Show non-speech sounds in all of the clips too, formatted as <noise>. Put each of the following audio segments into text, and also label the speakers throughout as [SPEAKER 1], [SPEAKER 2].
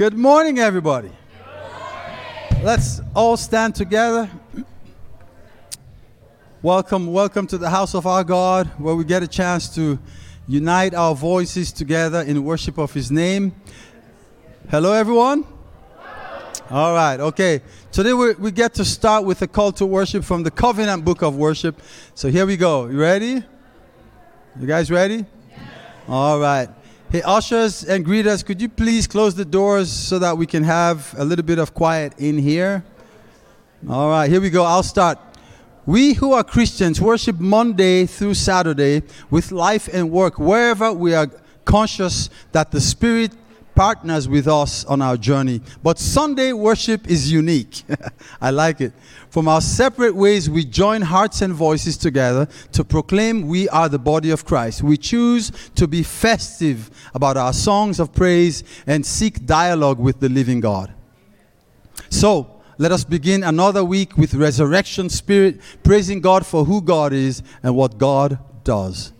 [SPEAKER 1] Good morning, everybody. Let's all stand together. Welcome, welcome to the house of our God, where we get a chance to unite our voices together in worship of His name. Hello, everyone. All right, okay. Today we, we get to start with a call to worship from the Covenant Book of Worship. So here we go. You ready? You guys ready? All right. Hey, ushers and greeters, could you please close the doors so that we can have a little bit of quiet in here? All right, here we go. I'll start. We who are Christians worship Monday through Saturday with life and work wherever we are conscious that the Spirit partners with us on our journey. But Sunday worship is unique. <laughs> I like it. From our separate ways, we join hearts and voices together to proclaim we are the body of Christ. We choose to be festive about our songs of praise and seek dialogue with the living God. So, let us begin another week with resurrection spirit, praising God for who God is and what God does.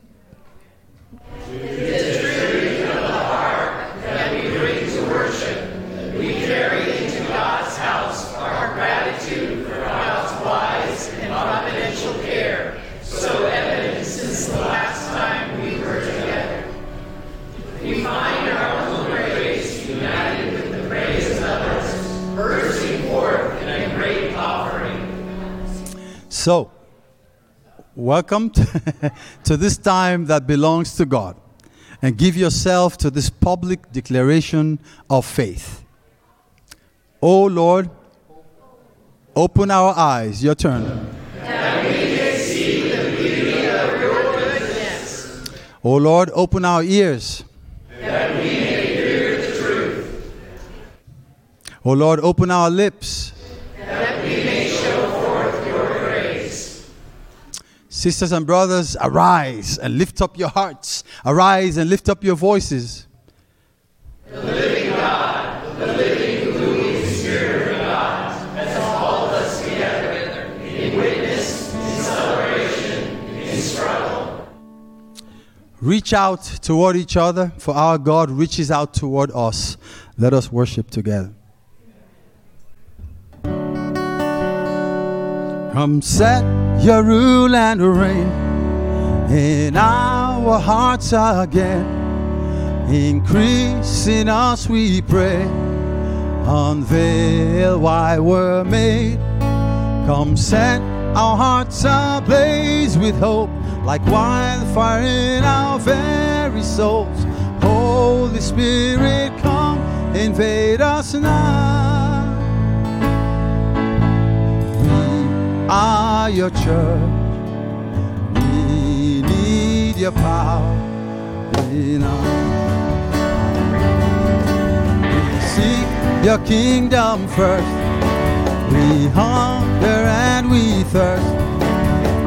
[SPEAKER 1] So, welcome to, <laughs> to this time that belongs to God and give yourself to this public declaration of faith. Oh Lord, open our eyes, your turn.
[SPEAKER 2] Goodness.
[SPEAKER 1] Oh Lord, open our ears.
[SPEAKER 2] Truth.
[SPEAKER 1] Oh Lord, open our lips.
[SPEAKER 2] That we may show forth your grace.
[SPEAKER 1] Sisters and brothers, arise and lift up your hearts. Arise and lift up your voices.
[SPEAKER 2] The living God, the living moving Spirit of God, has called us together in witness, in celebration, in struggle.
[SPEAKER 1] Reach out toward each other, for our God reaches out toward us. Let us worship together. Come set your rule and reign in our hearts again. Increase in us, we pray. Unveil why we're made. Come set our hearts ablaze with hope, like wildfire in our very souls. Holy Spirit, come invade us now. Are your church. We need your power in us. We seek your kingdom first. We hunger and we thirst.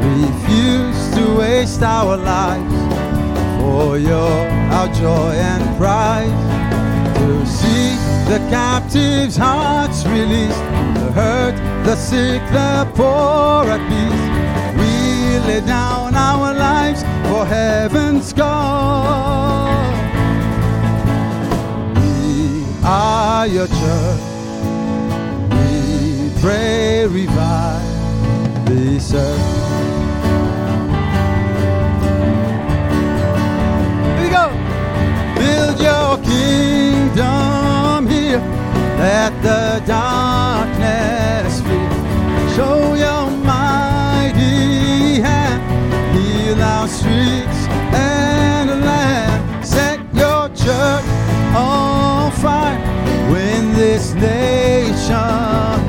[SPEAKER 1] Refuse to waste our lives for your our joy and prize. To see the captives' hearts released, the hurt, the sick, the poor at peace. We lay down our lives for heaven's call. We are your church. We pray, revive this earth. Here we go. Build your kingdom here. Let the darkness flee. Show your mighty hand. Heal our streets and land. Set your church on fire. Win this nation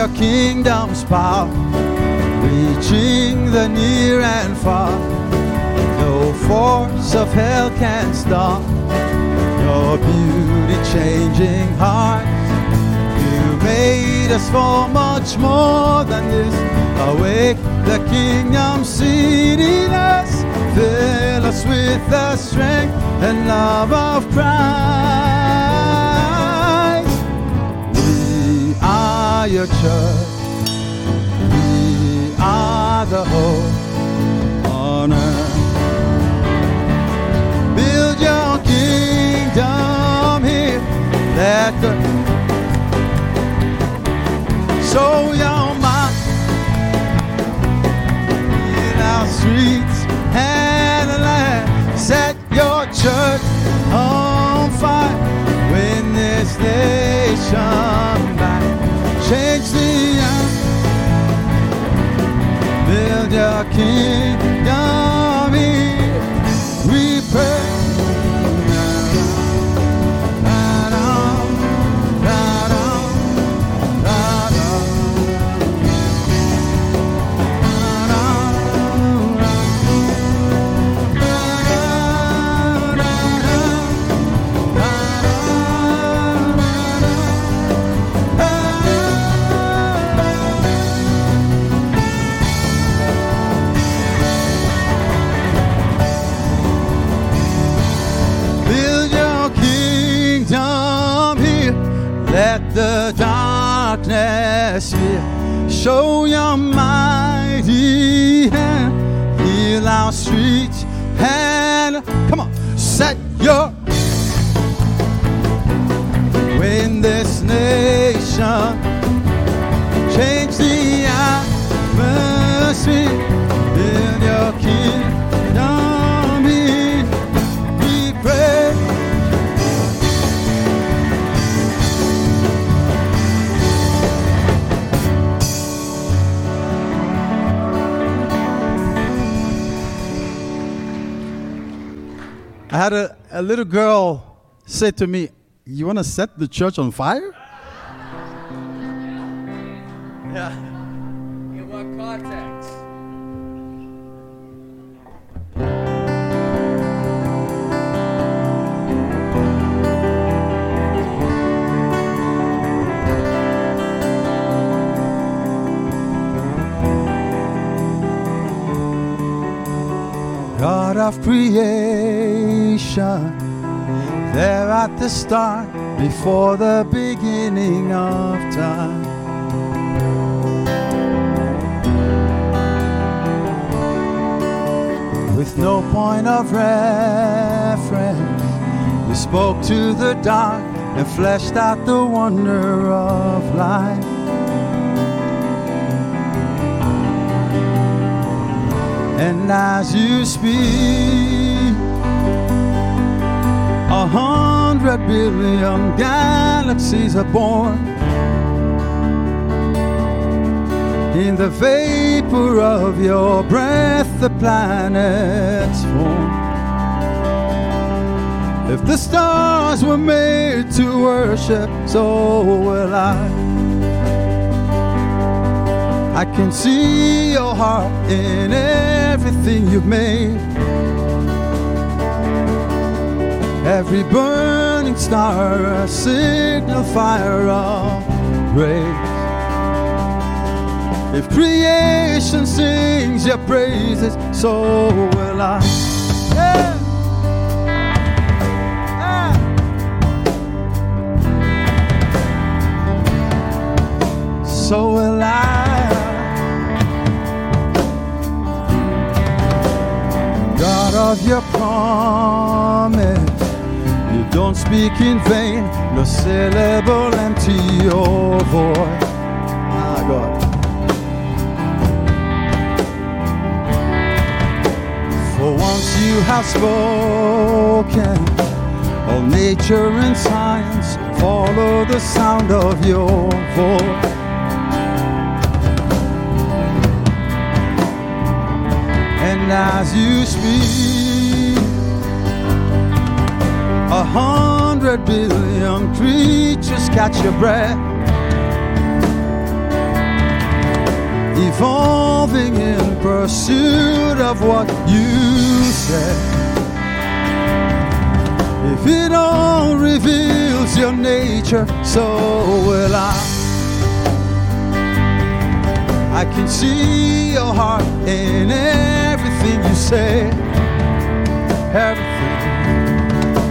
[SPEAKER 1] your kingdom's power, reaching the near and far. No force of hell can stop your beauty changing heart. You made us for much more than this. Awake the kingdom seed in us. Fill us with the strength and love of Christ. Church. We are the hope on earth. Build your kingdom here. Let the show your mind in our streets and land. Set your church on fire. Win this nation. Change the earth. Build your kingdom here. We pray. Show your mighty hand. Heal our streets and come on, set your win this nation. Change the atmosphere. Build your kingdom I had a, a little girl say to me, You want to set the church on fire? Yeah.
[SPEAKER 3] In what context?
[SPEAKER 1] God of creation, there at the start, before the beginning of time. With no point of reference, you spoke to the dark and fleshed out the wonder of life. And as you speak, a hundred billion galaxies are born in the vapor of your breath. The planets form. If the stars were made to worship, so will I. I can see your heart in everything you've made. Every burning star, a signal fire of grace. If creation sings your praises, so will I. Yeah. So will I. God of your promise, don't speak in vain, no syllable empty your voice. Ah, God. For once you have spoken, all nature and science follow the sound of your voice. And as you speak, a hundred billion creatures catch your breath, evolving in pursuit of what you said. If it all reveals your nature, so will I. I can see your heart in everything you say.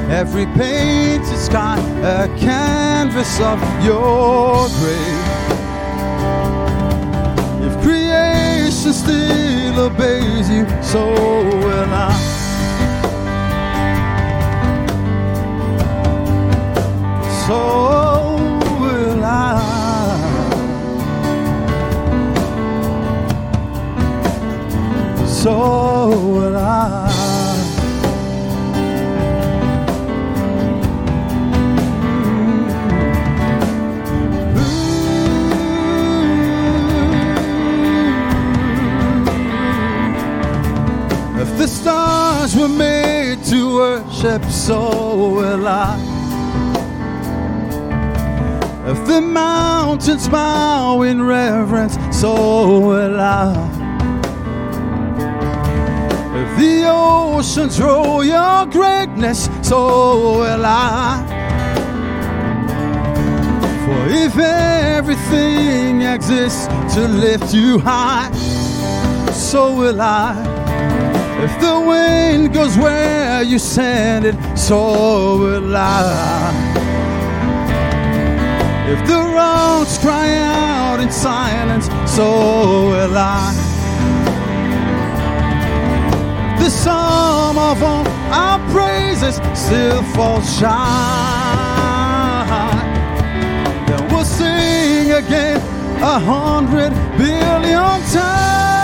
[SPEAKER 1] Every painted sky, a canvas of your grace. If creation still obeys you, so will I. So will I. So will I. the stars were made to worship, so will I. If the mountains bow in reverence, so will I. If the oceans roll your greatness, so will I. For if everything exists to lift you high, so will I. If the wind goes where you send it, so will I. If the rocks cry out in silence, so will I. The sum of all our praises still falls shy. Then we'll sing again a hundred billion times.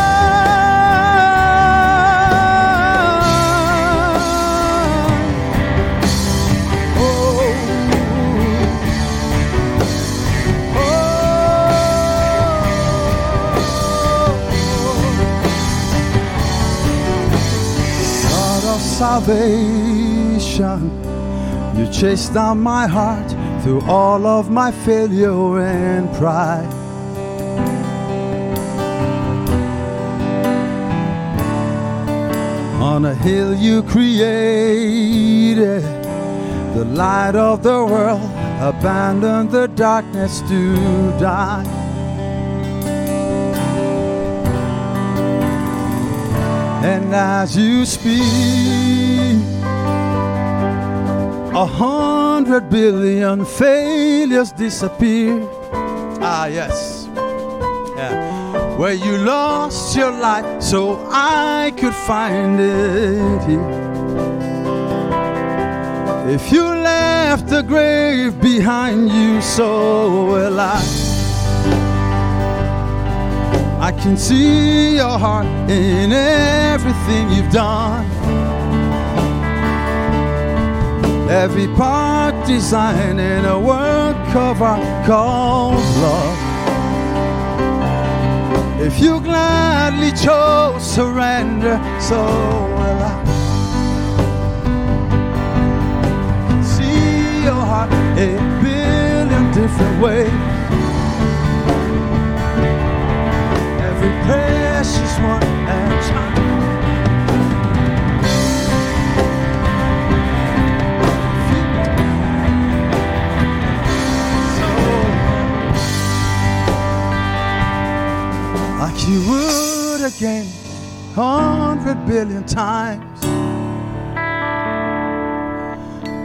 [SPEAKER 1] Salvation, you chased down my heart through all of my failure and pride. On a hill you created, the light of the world, abandoned the darkness to die. And as you speak, a hundred billion failures disappear. Ah, yes. Yeah. Where you lost your light so I could find it here. If you left the grave behind you, so will I. can see your heart in everything you've done. Every part designed in a world cover called love. If you gladly chose surrender, so will I. See your heart a billion different ways. Precious one like you would again, hundred billion times.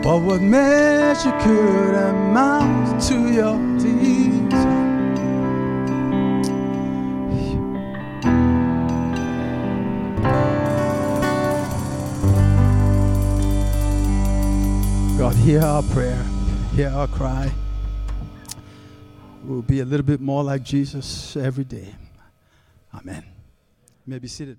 [SPEAKER 1] But what measure could amount to your deeds? Hear our prayer, hear our cry. We'll be a little bit more like Jesus every day. Amen. You may be seated.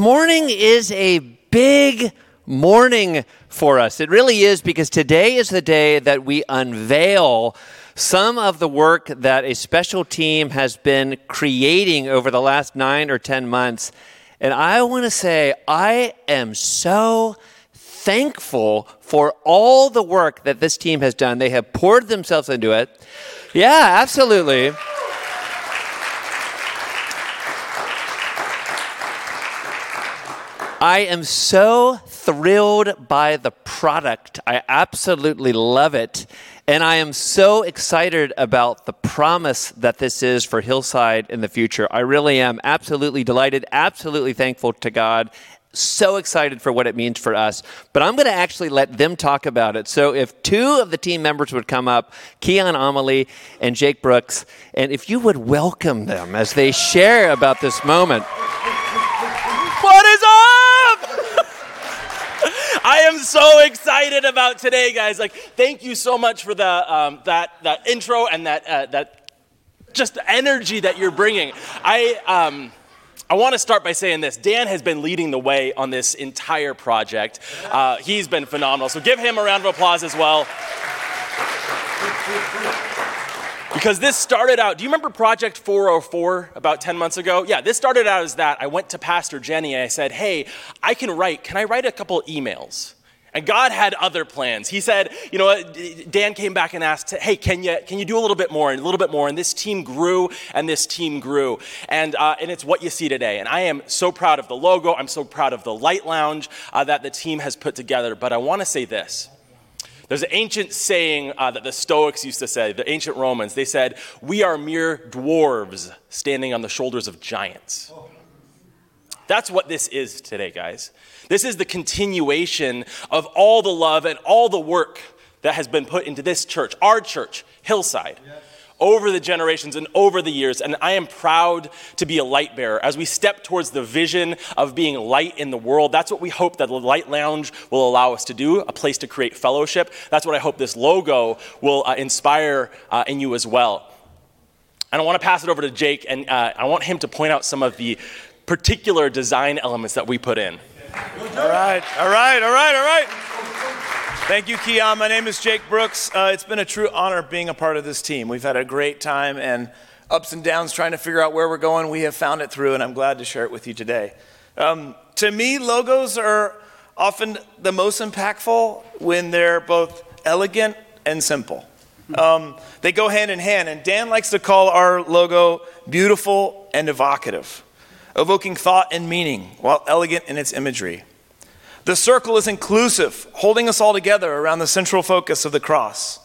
[SPEAKER 4] Morning is a big morning for us. It really is because today is the day that we unveil some of the work that a special team has been creating over the last nine or 10 months. And I want to say, I am so thankful for all the work that this team has done. They have poured themselves into it. Yeah, absolutely. I am so thrilled by the product. I absolutely love it. And I am so excited about the promise that this is for Hillside in the future. I really am absolutely delighted, absolutely thankful to God. So excited for what it means for us. But I'm going to actually let them talk about it. So if two of the team members would come up, Keon Amelie and Jake Brooks, and if you would welcome them as they share about this moment.
[SPEAKER 5] What is up? I am so excited about today, guys. Like, thank you so much for the um, that that intro and that uh, that just the energy that you're bringing. I um, I want to start by saying this. Dan has been leading the way on this entire project. Uh, he's been phenomenal. So give him a round of applause as well. Because this started out, do you remember Project 404 about 10 months ago? Yeah, this started out as that. I went to Pastor Jenny and I said, hey, I can write, can I write a couple emails? And God had other plans. He said, you know Dan came back and asked, hey, can you, can you do a little bit more and a little bit more? And this team grew and this team grew. And, uh, and it's what you see today. And I am so proud of the logo. I'm so proud of the Light Lounge uh, that the team has put together. But I want to say this. There's an ancient saying uh, that the Stoics used to say, the ancient Romans. They said, We are mere dwarves standing on the shoulders of giants. That's what this is today, guys. This is the continuation of all the love and all the work that has been put into this church, our church, Hillside. Over the generations and over the years, and I am proud to be a light bearer. As we step towards the vision of being light in the world, that's what we hope that the Light Lounge will allow us to do a place to create fellowship. That's what I hope this logo will uh, inspire uh, in you as well. And I want to pass it over to Jake, and uh, I want him to point out some of the particular design elements that we put in.
[SPEAKER 6] All right, all right, all right, all right. Thank you, Keon. My name is Jake Brooks. Uh, it's been a true honor being a part of this team. We've had a great time and ups and downs trying to figure out where we're going. We have found it through, and I'm glad to share it with you today. Um, to me, logos are often the most impactful when they're both elegant and simple. Um, they go hand in hand, and Dan likes to call our logo beautiful and evocative, evoking thought and meaning while elegant in its imagery. The circle is inclusive, holding us all together around the central focus of the cross.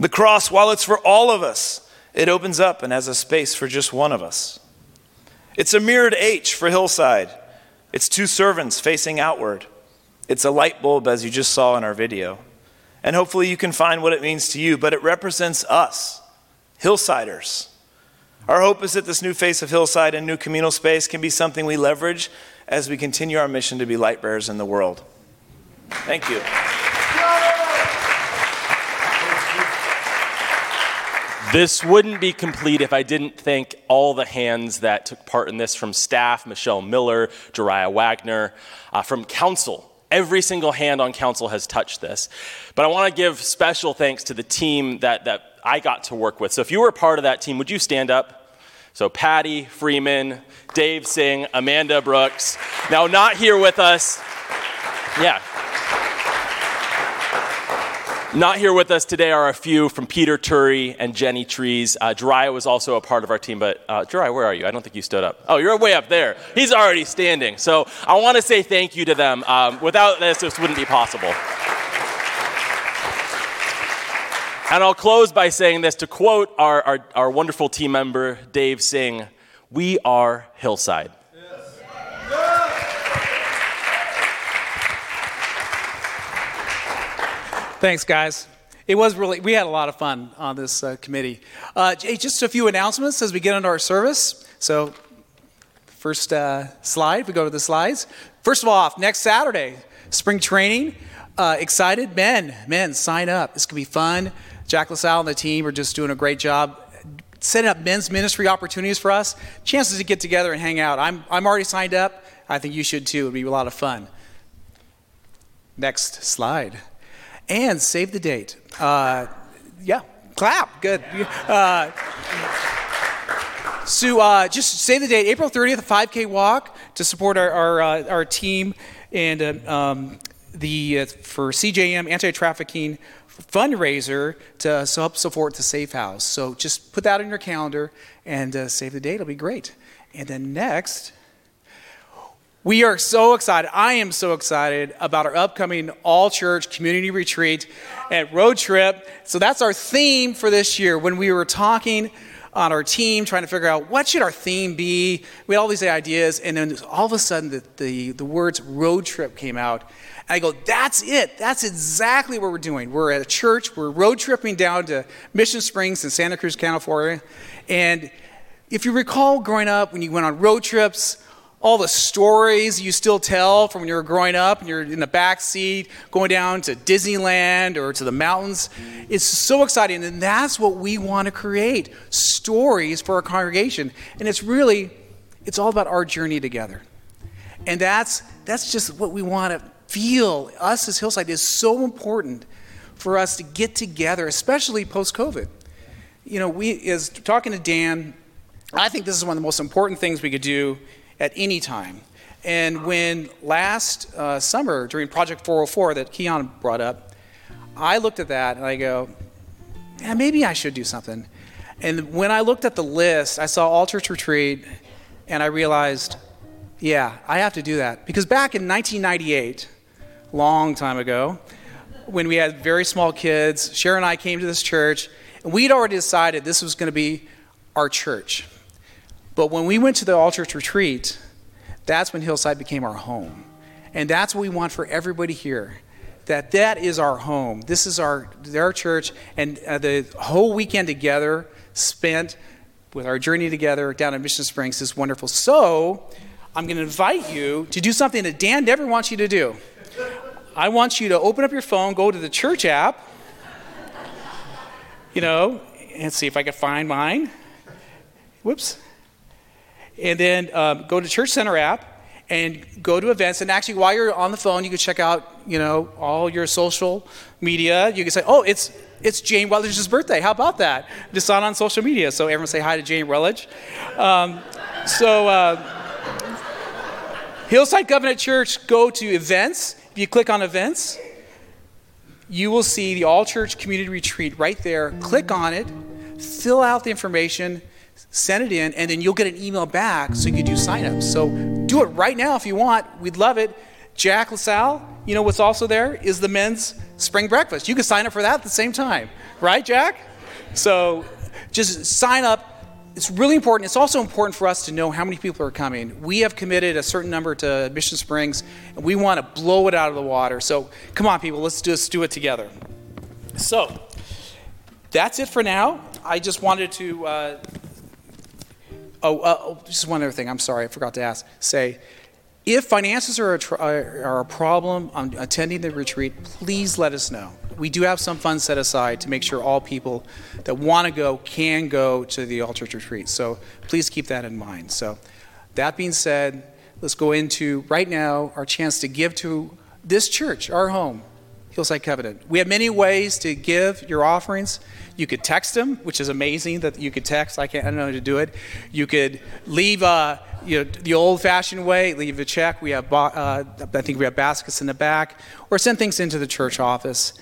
[SPEAKER 6] The cross, while it's for all of us, it opens up and has a space for just one of us. It's a mirrored H for Hillside. It's two servants facing outward. It's a light bulb, as you just saw in our video. And hopefully you can find what it means to you, but it represents us, Hillsiders. Our hope is that this new face of Hillside and new communal space can be something we leverage as we continue our mission to be light bearers in the world. Thank you.
[SPEAKER 5] This wouldn't be complete if I didn't thank all the hands that took part in this from staff, Michelle Miller, Jariah Wagner, uh, from council. Every single hand on council has touched this. But I want to give special thanks to the team that, that I got to work with. So if you were part of that team, would you stand up? So Patty Freeman, Dave Singh, Amanda Brooks. Now, not here with us. Yeah. Not here with us today are a few from Peter Turi and Jenny Trees. Uh, Jariah was also a part of our team, but uh, Jariah, where are you? I don't think you stood up. Oh, you're way up there. He's already standing. So I want to say thank you to them. Um, without this, this wouldn't be possible. And I'll close by saying this to quote our, our, our wonderful team member, Dave Singh We are Hillside. Yes.
[SPEAKER 7] Thanks, guys. It was really, we had a lot of fun on this uh, committee. Uh, just a few announcements as we get into our service. So, first uh, slide, we go to the slides. First of all, next Saturday, spring training. Uh, excited men, men, sign up. It's going to be fun. Jack LaSalle and the team are just doing a great job setting up men's ministry opportunities for us, chances to get together and hang out. I'm, I'm already signed up. I think you should too. It'd be a lot of fun. Next slide. And save the date. Uh, yeah, clap. Good. Uh, so uh, just save the date, April 30th, a 5K walk to support our, our, uh, our team and uh, um, the, uh, for CJM anti-trafficking fundraiser to help support the Safe House. So just put that on your calendar and uh, save the date. It'll be great. And then next, we are so excited. I am so excited about our upcoming all church community retreat and road trip. So that's our theme for this year. When we were talking on our team, trying to figure out what should our theme be, we had all these ideas, and then all of a sudden the, the, the words road trip came out. I go, that's it. That's exactly what we're doing. We're at a church. We're road tripping down to Mission Springs in Santa Cruz, California. And if you recall growing up, when you went on road trips, all the stories you still tell from when you were growing up and you're in the back seat going down to Disneyland or to the mountains. It's so exciting. And that's what we want to create stories for our congregation. And it's really, it's all about our journey together. And that's, that's just what we want to feel. Us as Hillside is so important for us to get together, especially post COVID. You know, we, is talking to Dan, I think this is one of the most important things we could do at any time. And when last uh, summer during Project 404 that Keon brought up, I looked at that and I go, yeah, maybe I should do something. And when I looked at the list, I saw Church Retreat and I realized, yeah, I have to do that. Because back in 1998, long time ago, when we had very small kids, Sharon and I came to this church, and we'd already decided this was going to be our church. But when we went to the All Church Retreat, that's when Hillside became our home. And that's what we want for everybody here. That that is our home. This is our our church, and uh, the whole weekend together spent with our journey together down in Mission Springs is wonderful. So, I'm going to invite you to do something that Dan never wants you to do. I want you to open up your phone, go to the church app, you know, and see if I can find mine. Whoops and then um, go to Church Center app and go to events. And actually, while you're on the phone, you can check out, you know, all your social media. You can say, "Oh, it's it's Jane Welledge's birthday. How about that?" Just on on social media, so everyone say hi to Jane Welledge. Um, so, uh, Hillside Covenant Church, go to events. If you click on events, you will see the All Church Community Retreat right there. Click on it, fill out the information send it in, and then you'll get an email back so you can do signups. So do it right now if you want. We'd love it. Jack LaSalle, you know what's also there is the men's spring breakfast. You can sign up for that at the same time, right, Jack? So just sign up. It's really important. It's also important for us to know how many people are coming. We have committed a certain number to Mission Springs, and we want to blow it out of the water. So come on, people, let's just do it together. So that's it for now. I just wanted to. Uh, Oh, uh, oh, just one other thing. I'm sorry, I forgot to ask. Say, if finances are a, tr- are a problem on attending the retreat, please let us know. We do have some funds set aside to make sure all people that want to go can go to the Church retreat. So please keep that in mind. So, that being said, let's go into right now our chance to give to this church, our home, Hillside Covenant. We have many ways to give your offerings. You could text them, which is amazing that you could text. I can't. I don't know how to do it. You could leave uh, you know, the old-fashioned way. Leave a check. We have. Uh, I think we have baskets in the back, or send things into the church office,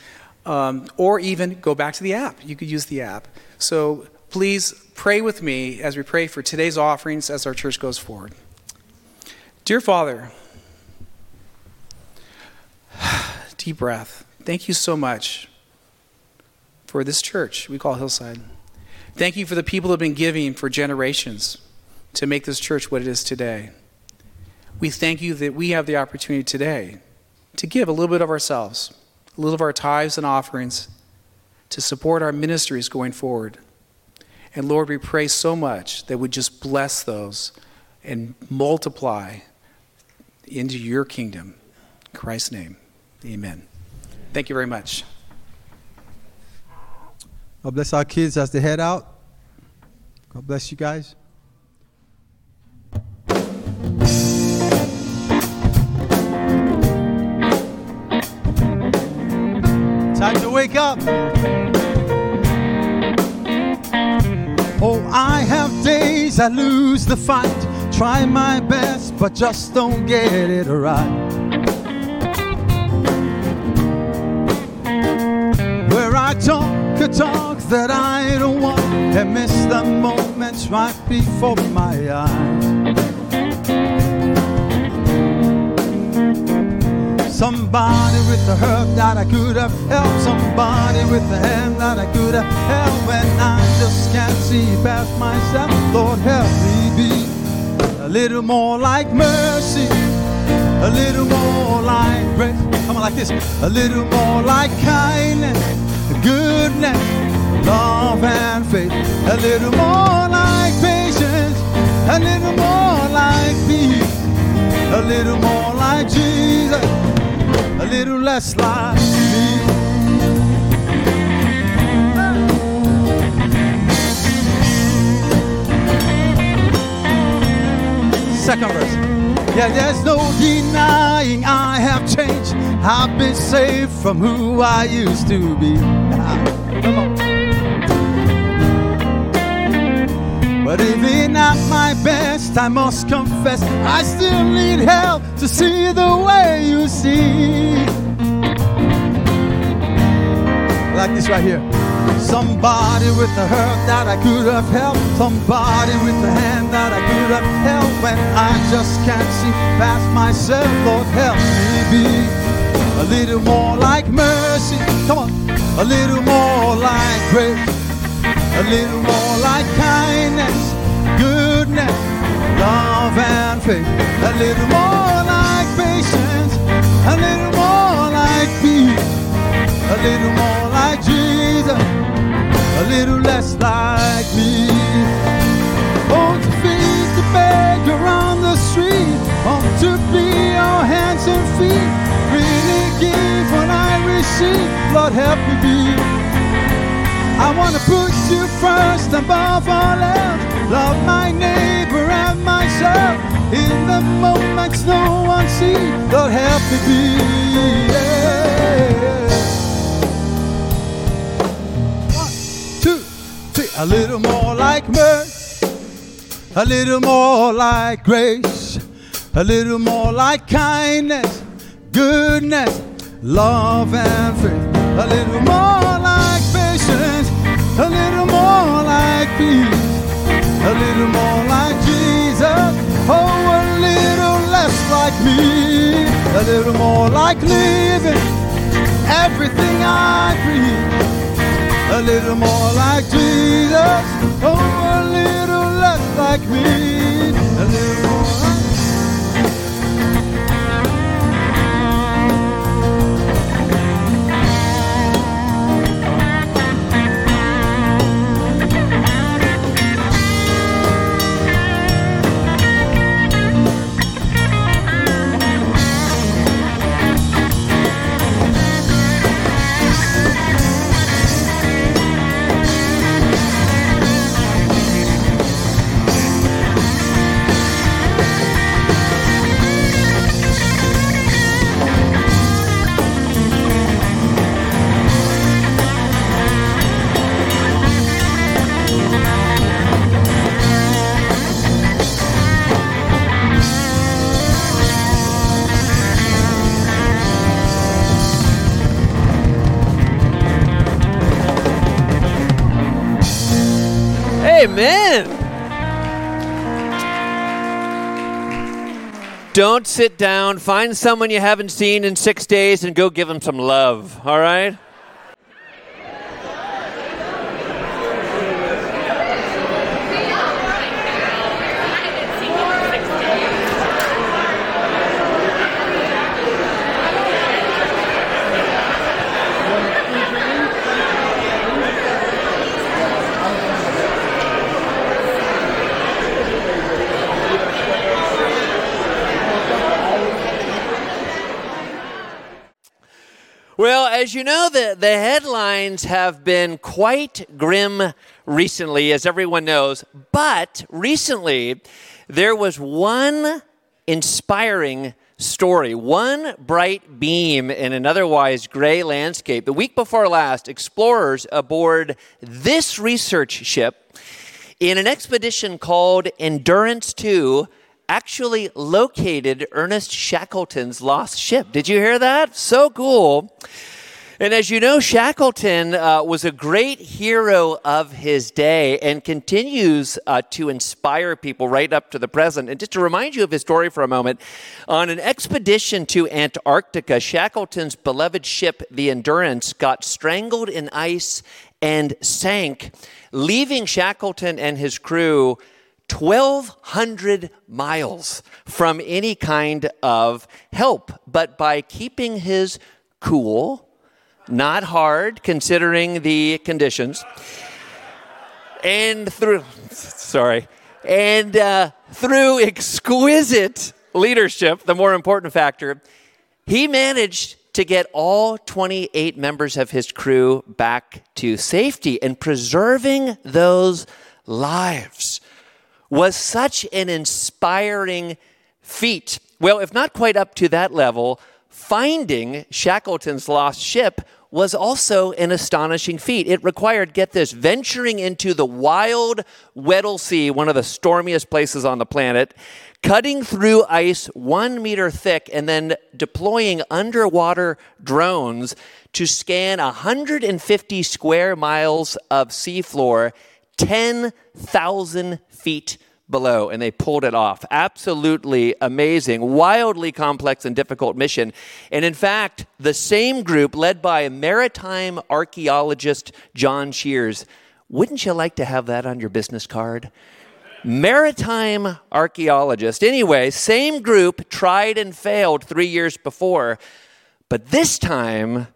[SPEAKER 7] um, or even go back to the app. You could use the app. So please pray with me as we pray for today's offerings as our church goes forward. Dear Father, deep breath. Thank you so much for this church we call Hillside. Thank you for the people who have been giving for generations to make this church what it is today. We thank you that we have the opportunity today to give a little bit of ourselves, a little of our tithes and offerings to support our ministries going forward. And Lord, we pray so much that we just bless those and multiply into your kingdom. In Christ's name, amen. Thank you very much.
[SPEAKER 1] God bless our kids as they head out. God bless you guys. Time to wake up. Oh, I have days I lose the fight. Try my best, but just don't get it right. I talk a talk that I don't want and miss the moments right before my eyes. Somebody with the hurt that I could have helped. Somebody with the hand that I could have held. When I just can't see past myself. Lord, help me be a little more like mercy. A little more like grace. Come on, like this. A little more like kindness, goodness, love, and faith. A little more like patience. A little more like peace. A little more like Jesus a little less like me. Second verse. Yeah, there's no denying I have changed. I've been saved from who I used to be. But even at my best, I must confess, I still need help to see the way you see. Like this right here. Somebody with the hurt that I could have helped. Somebody with the hand that I could have held. When I just can't see past myself, Lord, help me be a little more like mercy. Come on. A little more like grace. A little more like kindness, goodness, love, and faith. A little more like patience. A little more like peace. A little more like Jesus. A little less like me. Oh, to feed the beggar on the street. Oh, to be your hands and feet. Really give when I receive. Lord, help me be. I wanna put you first above all else. Love my neighbor and myself. In the moments no one sees, Lord help me be. Yeah. A little more like mercy, a little more like grace, a little more like kindness, goodness, love and faith. A little more like patience, a little more like peace, a little more like Jesus. Oh, a little less like me, a little more like living everything I breathe. A little more like Jesus, oh, a little less like me, a little
[SPEAKER 4] Don't sit down. Find someone you haven't seen in six days and go give them some love. All right? Well, as you know, the, the headlines have been quite grim recently, as everyone knows. But recently, there was one inspiring story, one bright beam in an otherwise gray landscape. The week before last, explorers aboard this research ship in an expedition called Endurance 2 actually located Ernest Shackleton's lost ship. Did you hear that? So cool. And as you know, Shackleton uh, was a great hero of his day and continues uh, to inspire people right up to the present. And just to remind you of his story for a moment, on an expedition to Antarctica, Shackleton's beloved ship, the Endurance, got strangled in ice and sank, leaving Shackleton and his crew 1,200 miles from any kind of help. But by keeping his cool, not hard considering the conditions. And through, sorry, and uh, through exquisite leadership, the more important factor, he managed to get all 28 members of his crew back to safety and preserving those lives was such an inspiring feat. Well, if not quite up to that level, finding Shackleton's lost ship was also an astonishing feat. It required, get this, venturing into the wild Weddell Sea, one of the stormiest places on the planet, cutting through ice one meter thick, and then deploying underwater drones to scan 150 square miles of seafloor, 10,000 feet below and they pulled it off. Absolutely amazing, wildly complex and difficult mission. And in fact, the same group led by maritime archaeologist John Shears, wouldn't you like to have that on your business card? Maritime archaeologist. Anyway, same group tried and failed three years before, but this time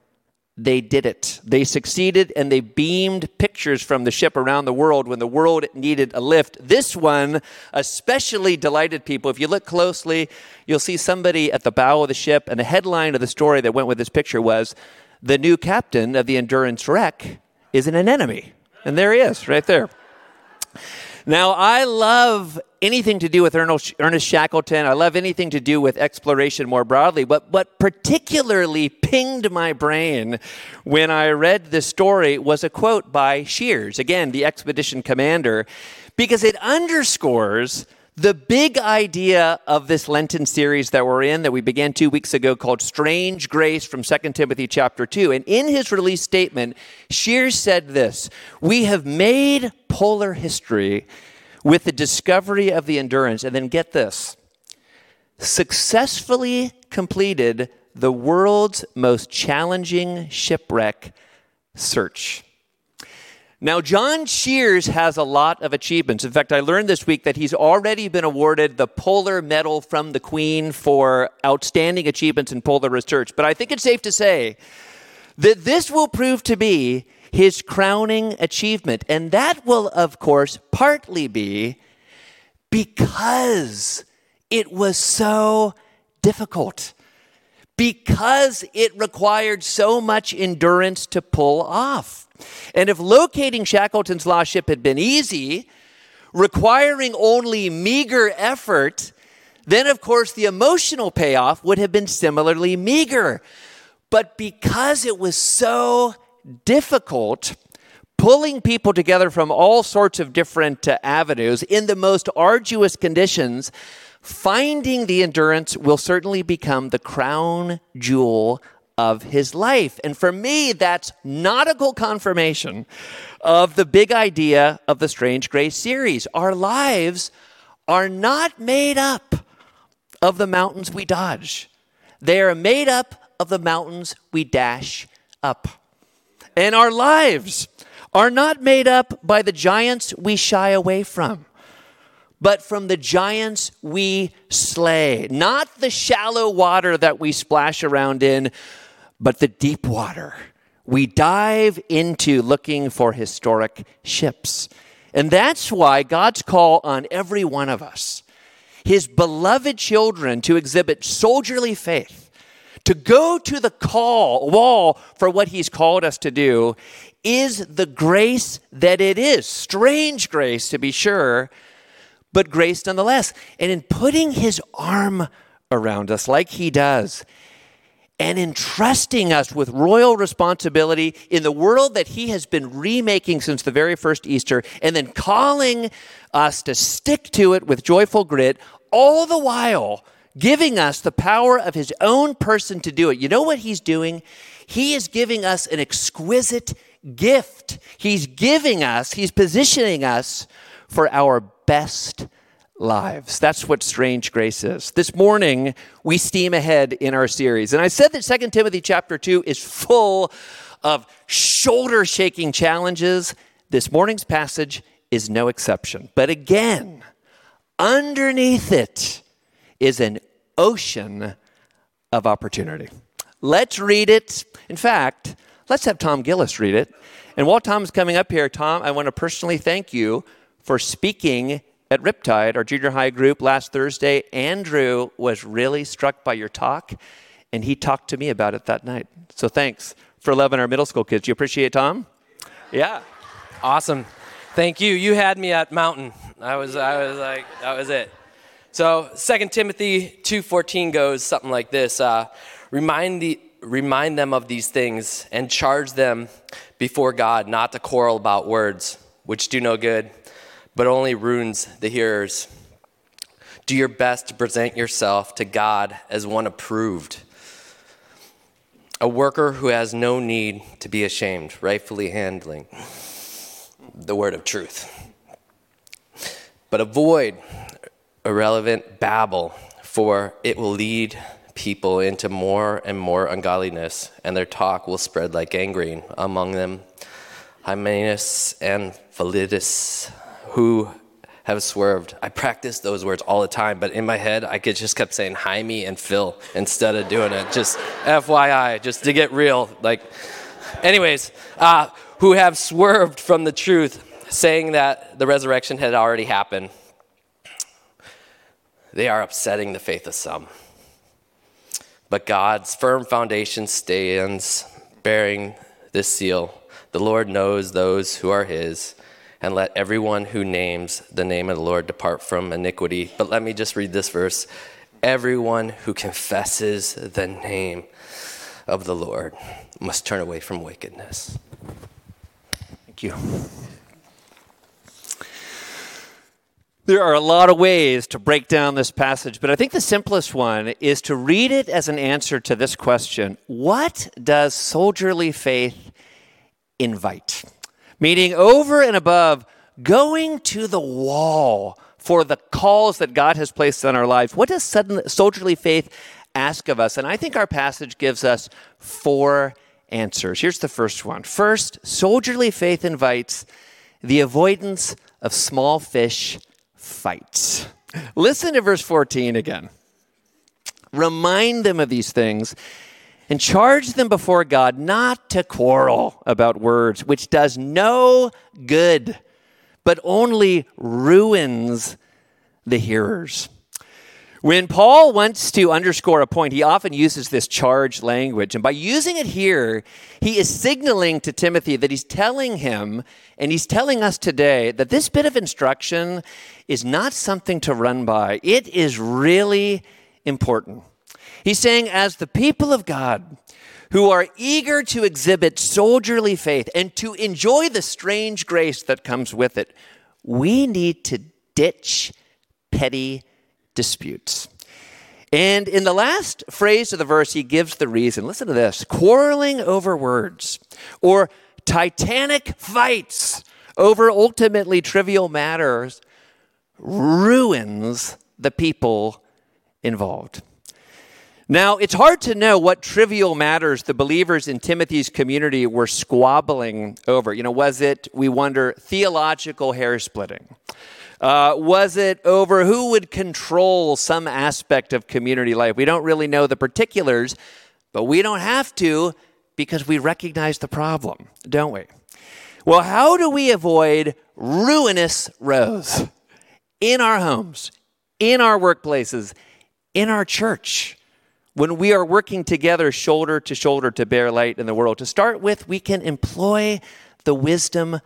[SPEAKER 4] they did it. They succeeded and they beamed pictures from the ship around the world when the world needed a lift. This one especially delighted people. If you look closely, you'll see somebody at the bow of the ship, and the headline of the story that went with this picture was The new captain of the Endurance wreck is an anemone. And there he is, right there. Now, I love anything to do with Ernest Shackleton. I love anything to do with exploration more broadly. But what particularly pinged my brain when I read this story was a quote by Shears, again, the expedition commander, because it underscores the big idea of this Lenten series that we're in, that we began two weeks ago, called Strange Grace from 2 Timothy chapter 2. And in his release statement, Shears said this We have made polar history with the discovery of the endurance. And then get this successfully completed the world's most challenging shipwreck search. Now, John Shears has a lot of achievements. In fact, I learned this week that he's already been awarded the Polar Medal from the Queen for outstanding achievements in polar research. But I think it's safe to say that this will prove to be his crowning achievement. And that will, of course, partly be because it was so difficult, because it required so much endurance to pull off. And if locating Shackleton's lost ship had been easy, requiring only meager effort, then of course the emotional payoff would have been similarly meager. But because it was so difficult, pulling people together from all sorts of different uh, avenues in the most arduous conditions, finding the endurance will certainly become the crown jewel of his life. And for me, that's nautical confirmation of the big idea of the Strange Grace series. Our lives are not made up of the mountains we dodge, they are made up of the mountains we dash up. And our lives are not made up by the giants we shy away from but from the giants we slay. Not the shallow water that we splash around in, but the deep water. We dive into looking for historic ships. And that's why God's call on every one of us, his beloved children, to exhibit soldierly faith, to go to the call wall for what he's called us to do is the grace that it is. Strange grace, to be sure, but grace nonetheless. And in putting his arm around us like he does, and entrusting us with royal responsibility in the world that he has been remaking since the very first Easter, and then calling us to stick to it with joyful grit, all the while giving us the power of his own person to do it. You know what he's doing? He is giving us an exquisite gift. He's giving us, he's positioning us for our best lives. That's what strange grace is. This morning, we steam ahead in our series. And I said that 2 Timothy chapter 2 is full of shoulder shaking challenges. This morning's passage is no exception. But again, underneath it is an ocean of opportunity. Let's read it. In fact, let's have Tom Gillis read it. And while Tom's coming up here, Tom, I want to personally thank you for speaking at Riptide, our junior high group, last Thursday. Andrew was really struck by your talk, and he talked to me about it that night. So thanks for loving our middle school kids. You appreciate Tom? Yeah.
[SPEAKER 8] Awesome. Thank you. You had me at mountain. I was I was like that was it. So 2 Timothy 2:14 goes something like this. Uh, remind the remind them of these things and charge them before God not to quarrel about words which do no good but only ruins the hearers. Do your best to present yourself to God as one approved, a worker who has no need to be ashamed, rightfully handling the word of truth. But avoid irrelevant babble, for it will lead people into more and more ungodliness, and their talk will spread like gangrene. Among them, Hymenaeus and Philetus, who have swerved. I practice those words all the time, but in my head, I could just kept saying Jaime and Phil instead of doing it. Just FYI, just to get real. Like, anyways, uh, who have swerved from the truth, saying that the resurrection had already happened. They are upsetting the faith of some. But God's firm foundation stands bearing this seal. The Lord knows those who are his, and let everyone who names the name of the Lord depart from iniquity. But let me just read this verse. Everyone who confesses the name of the Lord must turn away from wickedness.
[SPEAKER 4] Thank you. There are a lot of ways to break down this passage, but I think the simplest one is to read it as an answer to this question What does soldierly faith invite? Meaning, over and above going to the wall for the calls that God has placed on our lives, what does sudden, soldierly faith ask of us? And I think our passage gives us four answers. Here's the first one. First, soldierly faith invites the avoidance of small fish fights. Listen to verse 14 again. Remind them of these things and charge them before God not to quarrel about words, which does no good, but only ruins the hearers. When Paul wants to underscore a point, he often uses this charge language. And by using it here, he is signaling to Timothy that he's telling him, and he's telling us today, that this bit of instruction is not something to run by. It is really important. He's saying, as the people of God, who are eager to exhibit soldierly faith and to enjoy the strange grace that comes with it, we need to ditch petty disputes. And in the last phrase of the verse, he gives the reason. Listen to this quarreling over words or titanic fights over ultimately trivial matters ruins the people involved. Now, it's hard to know what trivial matters the believers in Timothy's community were squabbling over. You know, was it, we wonder, theological hair splitting? Uh, was it over who would control some aspect of community life? We don't really know the particulars, but we don't have to because we recognize the problem, don't we? Well, how do we avoid ruinous rows in our homes, in our workplaces, in our church? When we are working together shoulder to shoulder to bear light in the world. To start with, we can employ the wisdom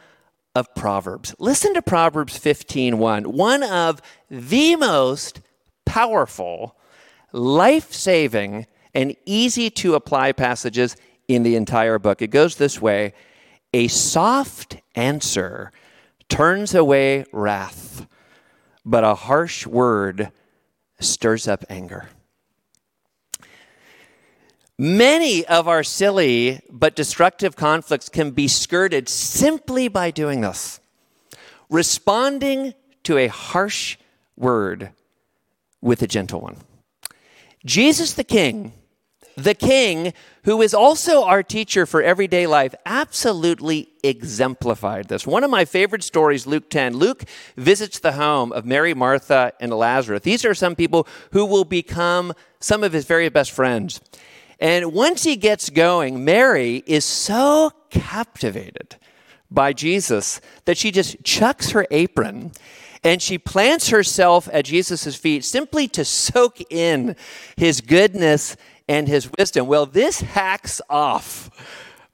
[SPEAKER 4] of Proverbs. Listen to Proverbs 15:1, one of the most powerful, life-saving, and easy to apply passages in the entire book. It goes this way: A soft answer turns away wrath, but a harsh word stirs up anger. Many of our silly but destructive conflicts can be skirted simply by doing this responding to a harsh word with a gentle one. Jesus the King, the King who is also our teacher for everyday life, absolutely exemplified this. One of my favorite stories, Luke 10. Luke visits the home of Mary, Martha, and Lazarus. These are some people who will become some of his very best friends. And once he gets going, Mary is so captivated by Jesus that she just chucks her apron and she plants herself at Jesus' feet simply to soak in his goodness and his wisdom. Well, this hacks off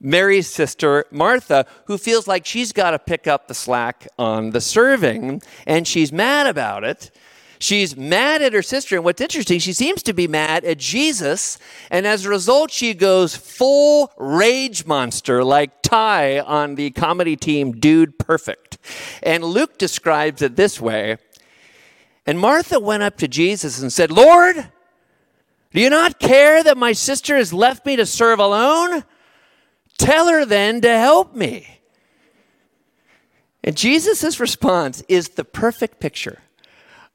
[SPEAKER 4] Mary's sister, Martha, who feels like she's got to pick up the slack on the serving, and she's mad about it. She's mad at her sister. And what's interesting, she seems to be mad at Jesus. And as a result, she goes full rage monster like Ty on the comedy team Dude Perfect. And Luke describes it this way And Martha went up to Jesus and said, Lord, do you not care that my sister has left me to serve alone? Tell her then to help me. And Jesus' response is the perfect picture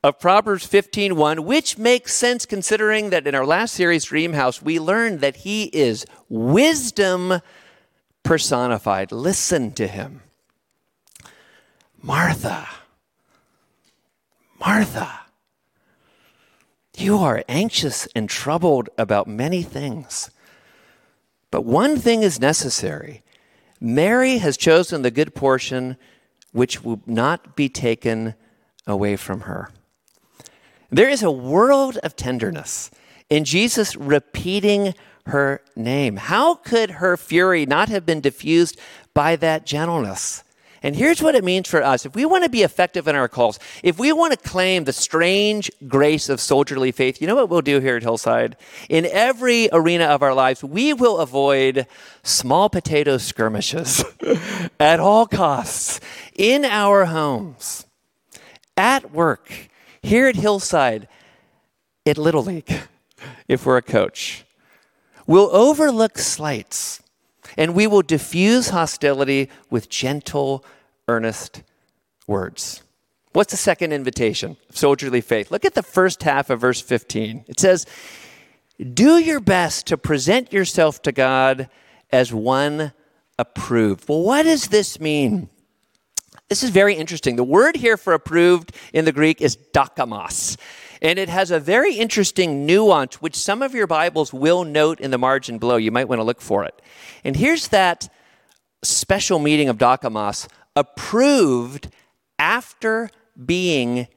[SPEAKER 4] of Proverbs 15:1, which makes sense considering that in our last series, Dream House, we learned that he is wisdom personified. Listen to him. Martha, Martha, you are anxious and troubled about many things. But one thing is necessary. Mary has chosen the good portion which will not be taken away from her. There is a world of tenderness in Jesus repeating her name. How could her fury not have been diffused by that gentleness? And here's what it means for us. If we want to be effective in our calls, if we want to claim the strange grace of soldierly faith, you know what we'll do here at Hillside? In every arena of our lives, we will avoid small potato skirmishes <laughs> at all costs in our homes, at work, here at Hillside, at Little League, <laughs> if we're a coach. We'll overlook slights and we will diffuse hostility with gentle, earnest words. What's the second invitation soldierly faith? Look at the first half of verse 15. It says, Do your best to present yourself to God as one approved. Well, what does this mean? This is very interesting. The word here for approved in the Greek is dokimos. And it has a very interesting nuance, which some of your Bibles will note in the margin below. You might want to look for it. And here's that special meaning of dokimos approved after being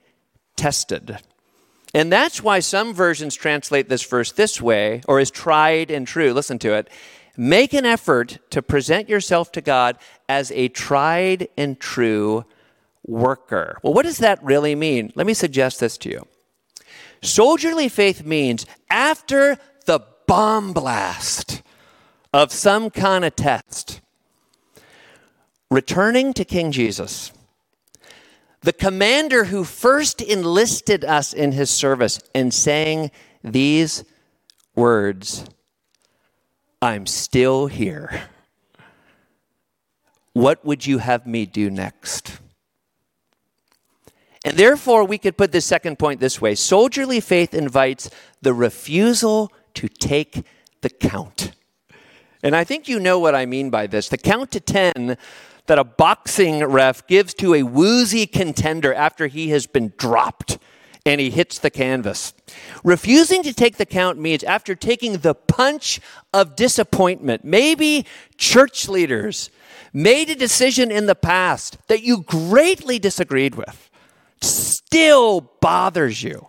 [SPEAKER 4] tested. And that's why some versions translate this verse this way, or is tried and true. Listen to it. Make an effort to present yourself to God as a tried and true worker. Well, what does that really mean? Let me suggest this to you. Soldierly faith means after the bomb blast of some kind of test, returning to King Jesus, the commander who first enlisted us in his service, and saying these words I'm still here. What would you have me do next? And therefore, we could put the second point this way soldierly faith invites the refusal to take the count. And I think you know what I mean by this. The count to 10 that a boxing ref gives to a woozy contender after he has been dropped and he hits the canvas. Refusing to take the count means after taking the punch of disappointment, maybe church leaders made a decision in the past that you greatly disagreed with, still bothers you.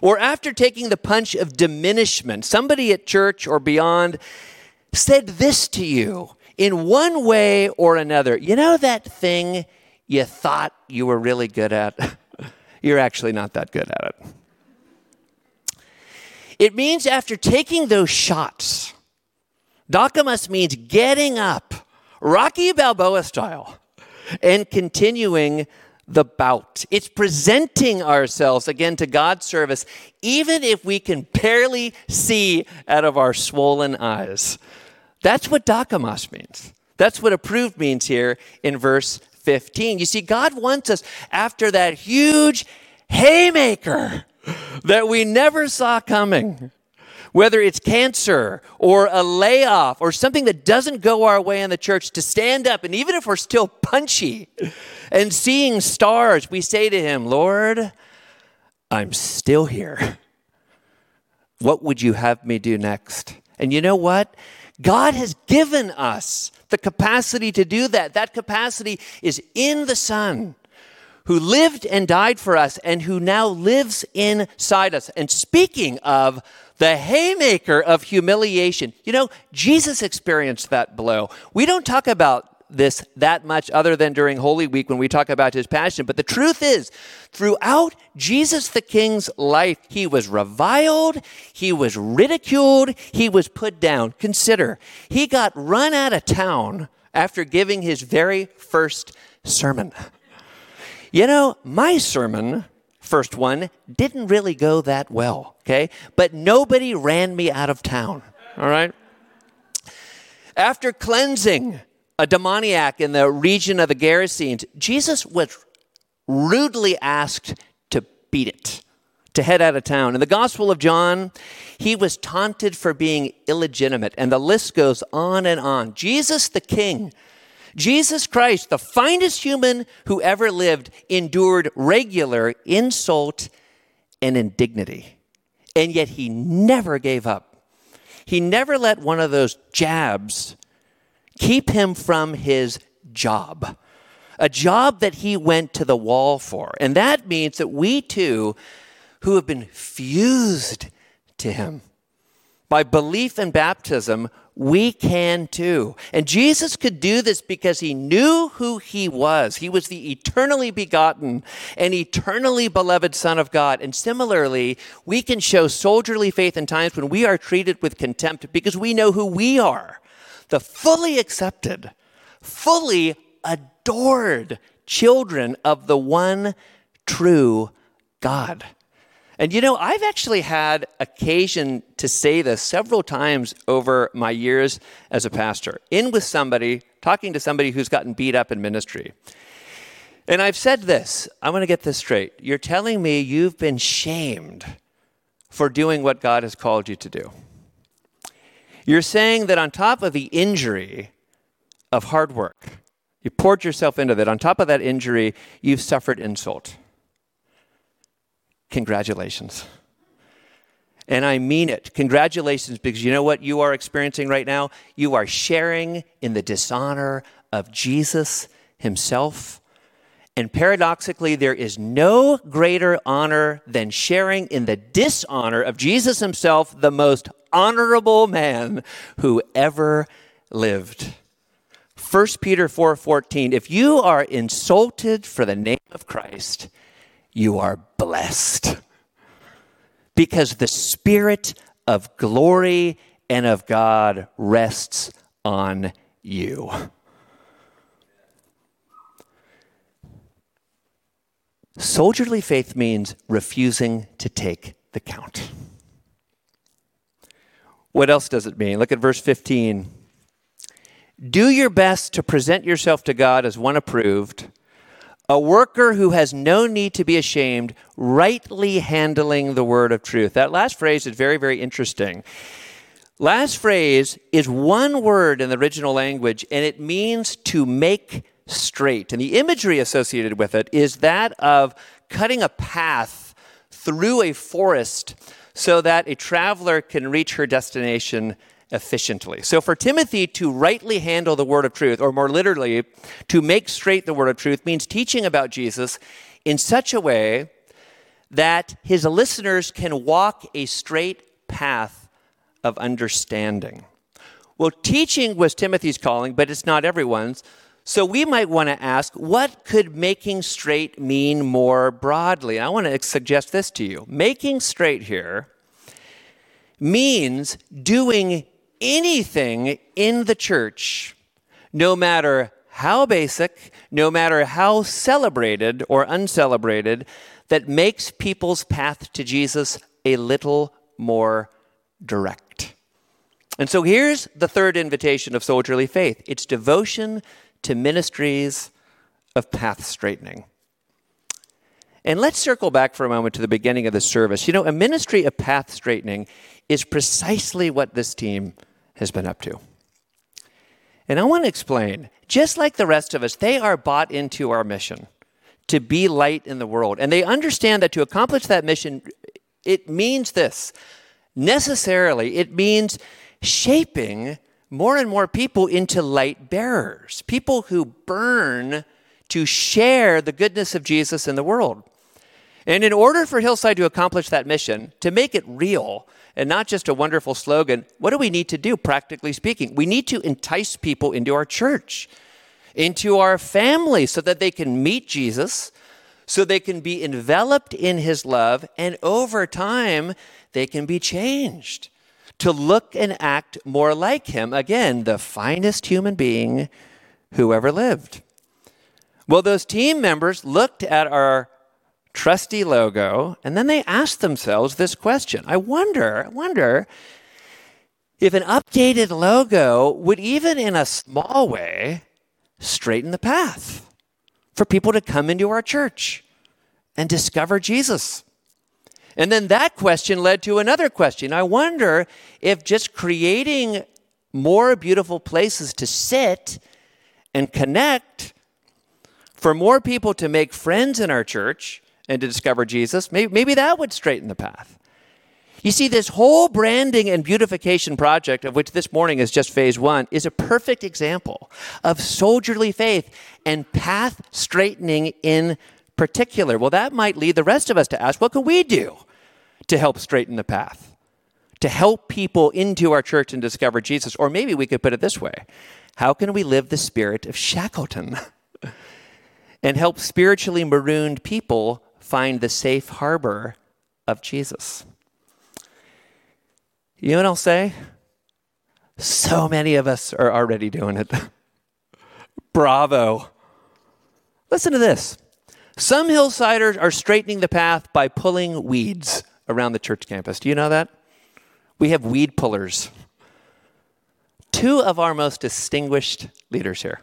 [SPEAKER 4] or after taking the punch of diminishment, somebody at church or beyond said this to you in one way or another. You know that thing you thought you were really good at? <laughs> You're actually not that good at it. It means after taking those shots, dokimos means getting up, Rocky Balboa style, and continuing the bout. It's presenting ourselves again to God's service, even if we can barely see out of our swollen eyes. That's what dokimos means. That's what approved means here in verse 15. You see, God wants us after that huge haymaker that we never saw coming. Whether it's cancer or a layoff or something that doesn't go our way in the church, to stand up and even if we're still punchy and seeing stars, we say to Him, Lord, I'm still here. What would you have me do next? And you know what? God has given us the capacity to do that. That capacity is in the Son who lived and died for us and who now lives inside us. And speaking of the haymaker of humiliation, you know, Jesus experienced that blow. We don't talk about this that much other than during Holy Week when we talk about his passion. But the truth is, throughout Jesus the King's life, he was reviled, he was ridiculed, he was put down. Consider, he got run out of town after giving his very first sermon. You know, my sermon, first one, didn't really go that well, okay? But nobody ran me out of town, all right? After cleansing a demoniac in the region of the Gerasenes, Jesus was rudely asked to beat it, to head out of town. In the Gospel of John, he was taunted for being illegitimate, and the list goes on and on. Jesus the King Jesus Christ, the finest human who ever lived, endured regular insult and indignity. And yet he never gave up. He never let one of those jabs keep him from his job, a job that he went to the wall for. And that means that we too, who have been fused to him by belief and baptism, we can too. And Jesus could do this because he knew who he was. He was the eternally begotten and eternally beloved Son of God. And similarly, we can show soldierly faith in times when we are treated with contempt because we know who we are the fully accepted, fully adored children of the one true God. And you know, I've actually had occasion to say this several times over my years as a pastor, in with somebody, talking to somebody who's gotten beat up in ministry. And I've said this, I'm going to get this straight. You're telling me you've been shamed for doing what God has called you to do. You're saying that on top of the injury of hard work, you poured yourself into that, on top of that injury, you've suffered insult. Congratulations. And I mean it. Congratulations, because you know what you are experiencing right now? You are sharing in the dishonor of Jesus himself. And paradoxically, there is no greater honor than sharing in the dishonor of Jesus himself, the most honorable man who ever lived. 1 Peter 4:14 If you are insulted for the name of Christ, you are blessed. Because the Spirit of glory and of God rests on you. Soldierly faith means refusing to take the count. What else does it mean? Look at verse 15. Do your best to present yourself to God as one approved a worker who has no need to be ashamed, rightly handling the word of truth. That last phrase is very, very interesting. Last phrase is one word in the original language, and it means to make straight. And the imagery associated with it is that of cutting a path through a forest so that a traveler can reach her destination efficiently. So, for Timothy to rightly handle the word of truth, or more literally, to make straight the word of truth, means teaching about Jesus in such a way that his listeners can walk a straight path of understanding. Well, teaching was Timothy's calling, but it's not everyone's. So we might want to ask, what could making straight mean more broadly? I want to suggest this to you. Making straight here means doing anything in the church, no matter how basic, no matter how celebrated or uncelebrated, that makes people's path to Jesus a little more direct. And so here's the third invitation of soldierly faith it's devotion to ministries of path straightening. And let's circle back for a moment to the beginning of the service. You know, a ministry of path straightening is precisely what this team has been up to. And I want to explain just like the rest of us, they are bought into our mission to be light in the world. And they understand that to accomplish that mission, it means this necessarily, it means shaping more and more people into light bearers, people who burn to share the goodness of Jesus in the world. And in order for Hillside to accomplish that mission, to make it real and not just a wonderful slogan, what do we need to do, practically speaking? We need to entice people into our church, into our family, so that they can meet Jesus, so they can be enveloped in his love, and over time, they can be changed to look and act more like him. Again, the finest human being who ever lived. Well, those team members looked at our trusty logo and then they asked themselves this question I wonder, I wonder if an updated logo would, even in a small way, straighten the path for people to come into our church and discover Jesus. And then that question led to another question. I wonder if just creating more beautiful places to sit and connect for more people to make friends in our church and to discover Jesus, maybe, maybe that would straighten the path. You see, this whole branding and beautification project, of which this morning is just phase one, is a perfect example of soldierly faith and path straightening in particular. Well, that might lead the rest of us to ask what can we do to help straighten the path? To help people into our church and discover Jesus? Or maybe we could put it this way How can we live the spirit of Shackleton <laughs> and help spiritually marooned people find the safe harbor of Jesus? You know what I'll say? So many of us are already doing it. <laughs> Bravo. Listen to this. Some hillsiders are straightening the path by pulling weeds around the church campus. Do you know that? We have weed pullers. Two of our most distinguished leaders here.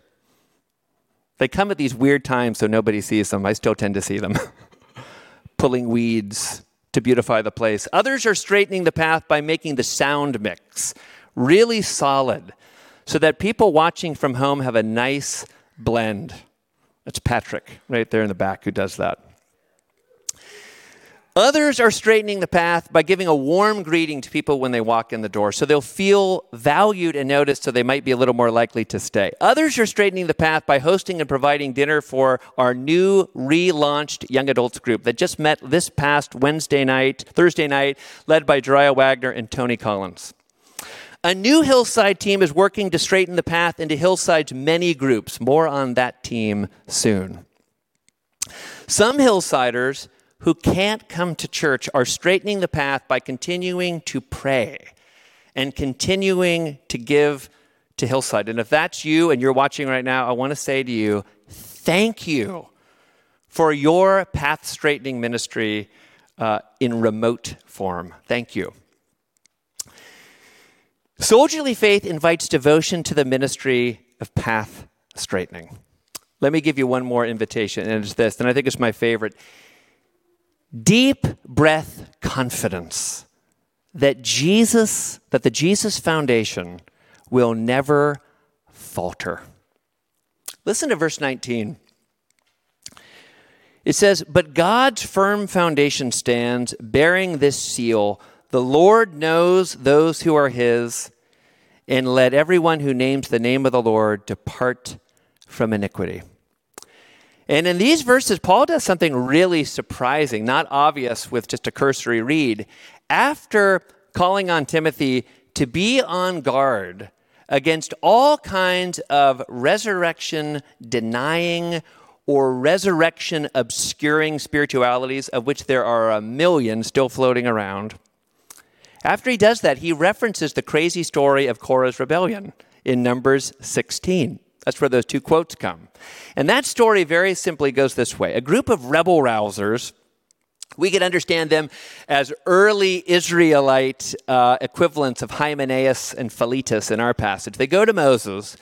[SPEAKER 4] They come at these weird times so nobody sees them. I still tend to see them. <laughs> Pulling weeds to beautify the place. Others are straightening the path by making the sound mix really solid so that people watching from home have a nice blend. That's Patrick right there in the back who does that. Others are straightening the path by giving a warm greeting to people when they walk in the door so they'll feel valued and noticed so they might be a little more likely to stay. Others are straightening the path by hosting and providing dinner for our new relaunched young adults group that just met this past Wednesday night, Thursday night, led by Jariah Wagner and Tony Collins. A new Hillside team is working to straighten the path into Hillside's many groups. More on that team soon. Some Hillsiders who can't come to church are straightening the path by continuing to pray and continuing to give to Hillside. And if that's you and you're watching right now, I want to say to you, thank you for your path straightening ministry uh, in remote form. Thank you. Soldierly faith invites devotion to the ministry of path straightening. Let me give you one more invitation, and it's this, and I think it's my favorite deep breath confidence that Jesus, that the Jesus Foundation will never falter. Listen to verse 19. It says, But God's firm foundation stands, bearing this seal The Lord knows those who are his, and let everyone who names the name of the Lord depart from iniquity. And in these verses, Paul does something really surprising, not obvious with just a cursory read. After calling on Timothy to be on guard against all kinds of resurrection denying or resurrection obscuring spiritualities, of which there are a million still floating around. After he does that, he references the crazy story of Korah's rebellion in Numbers 16. That's where those two quotes come. And that story very simply goes this way A group of rebel rousers, we could understand them as early Israelite uh, equivalents of Hymenaeus and Philetus in our passage. They go to Moses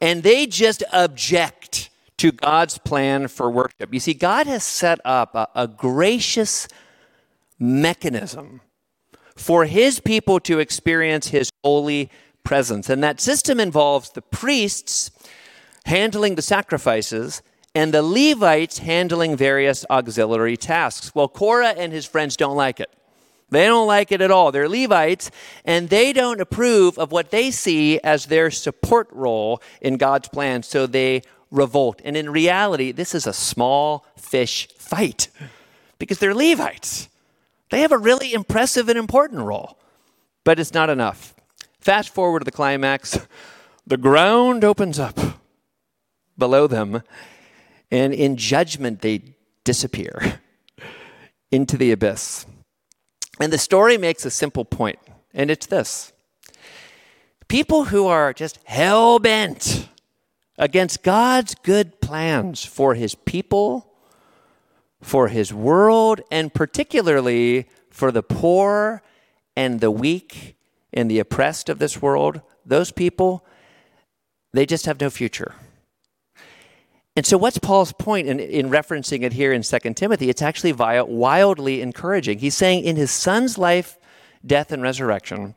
[SPEAKER 4] and they just object to God's plan for worship. You see, God has set up a, a gracious mechanism for his people to experience his holy presence. And that system involves the priests handling the sacrifices and the Levites handling various auxiliary tasks. Well, Korah and his friends don't like it. They don't like it at all. They're Levites, and they don't approve of what they see as their support role in God's plan, so they revolt. And in reality, this is a small fish fight because they're Levites. They have a really impressive and important role, but it's not enough. Fast forward to the climax <laughs> the ground opens up below them, and in judgment, they disappear <laughs> into the abyss. And the story makes a simple point, and it's this people who are just hell bent against God's good plans for his people, for his world, and particularly for the poor and the weak and the oppressed of this world, those people, they just have no future. And so, what's Paul's point in, in referencing it here in 2 Timothy? It's actually wildly encouraging. He's saying in his son's life, death, and resurrection,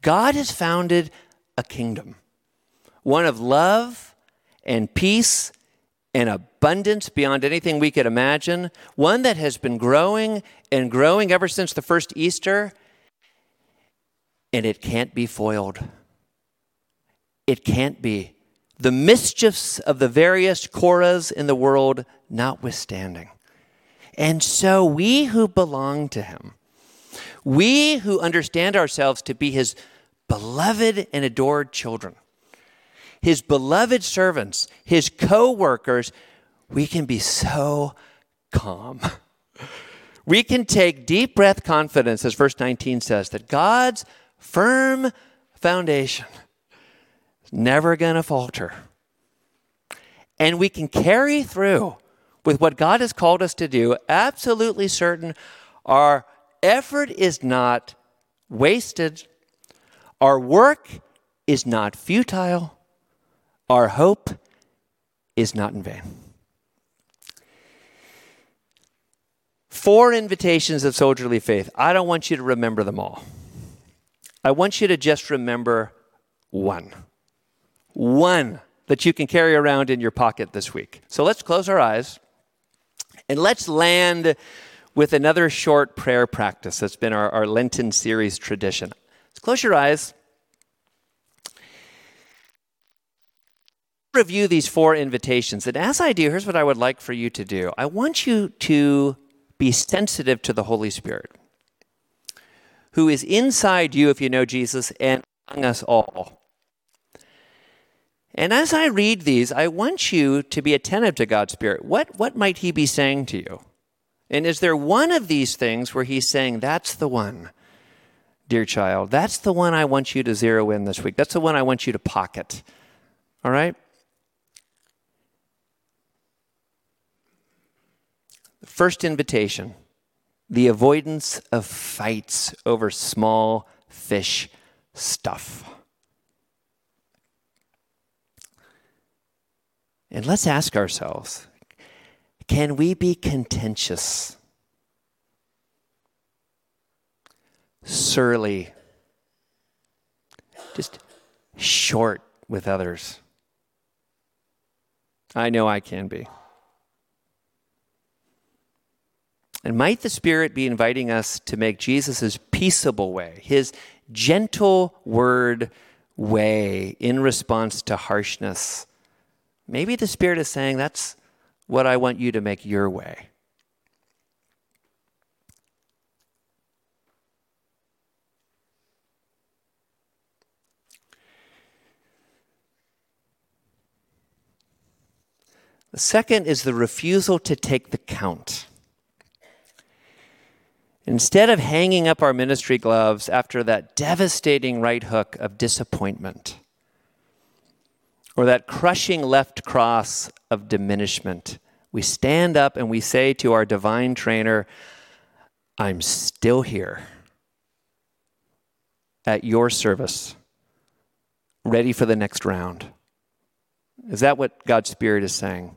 [SPEAKER 4] God has founded a kingdom, one of love and peace and abundance beyond anything we could imagine, one that has been growing and growing ever since the first Easter, and it can't be foiled. It can't be the mischiefs of the various Korahs in the world notwithstanding. And so we who belong to him, we who understand ourselves to be his beloved and adored children, his beloved servants, his co workers, we can be so calm. <laughs> We can take deep breath confidence, as verse 19 says, that God's firm foundation is never going to falter. And we can carry through with what God has called us to do, absolutely certain our effort is not wasted, our work is not futile, our hope is not in vain. Four invitations of soldierly faith. I don't want you to remember them all. I want you to just remember one one that you can carry around in your pocket this week. So let's close our eyes and let's land with another short prayer practice that's been our, our Lenten series tradition. Let's close your eyes. Review these four invitations. And as I do, here's what I would like for you to do I want you to be sensitive to the Holy Spirit, who is inside you if you know Jesus and among us all. And as I read these, I want you to be attentive to God's Spirit. What, what might He be saying to you? And is there one of these things where He's saying, That's the one, dear child? That's the one I want you to zero in this week. That's the one I want you to pocket. All right? First invitation the avoidance of fights over small fish stuff. And let's ask ourselves can we be contentious, surly, just short with others? I know I can be. And might the Spirit be inviting us to make Jesus' peaceable way, his gentle word way in response to harshness? Maybe the Spirit is saying that's what I want you to make your way. The second is the refusal to take the count. Instead of hanging up our ministry gloves after that devastating right hook of disappointment, or that crushing left cross of diminishment, we stand up and we say to our divine trainer, I'm still here at your service, ready for the next round. Is that what God's Spirit is saying?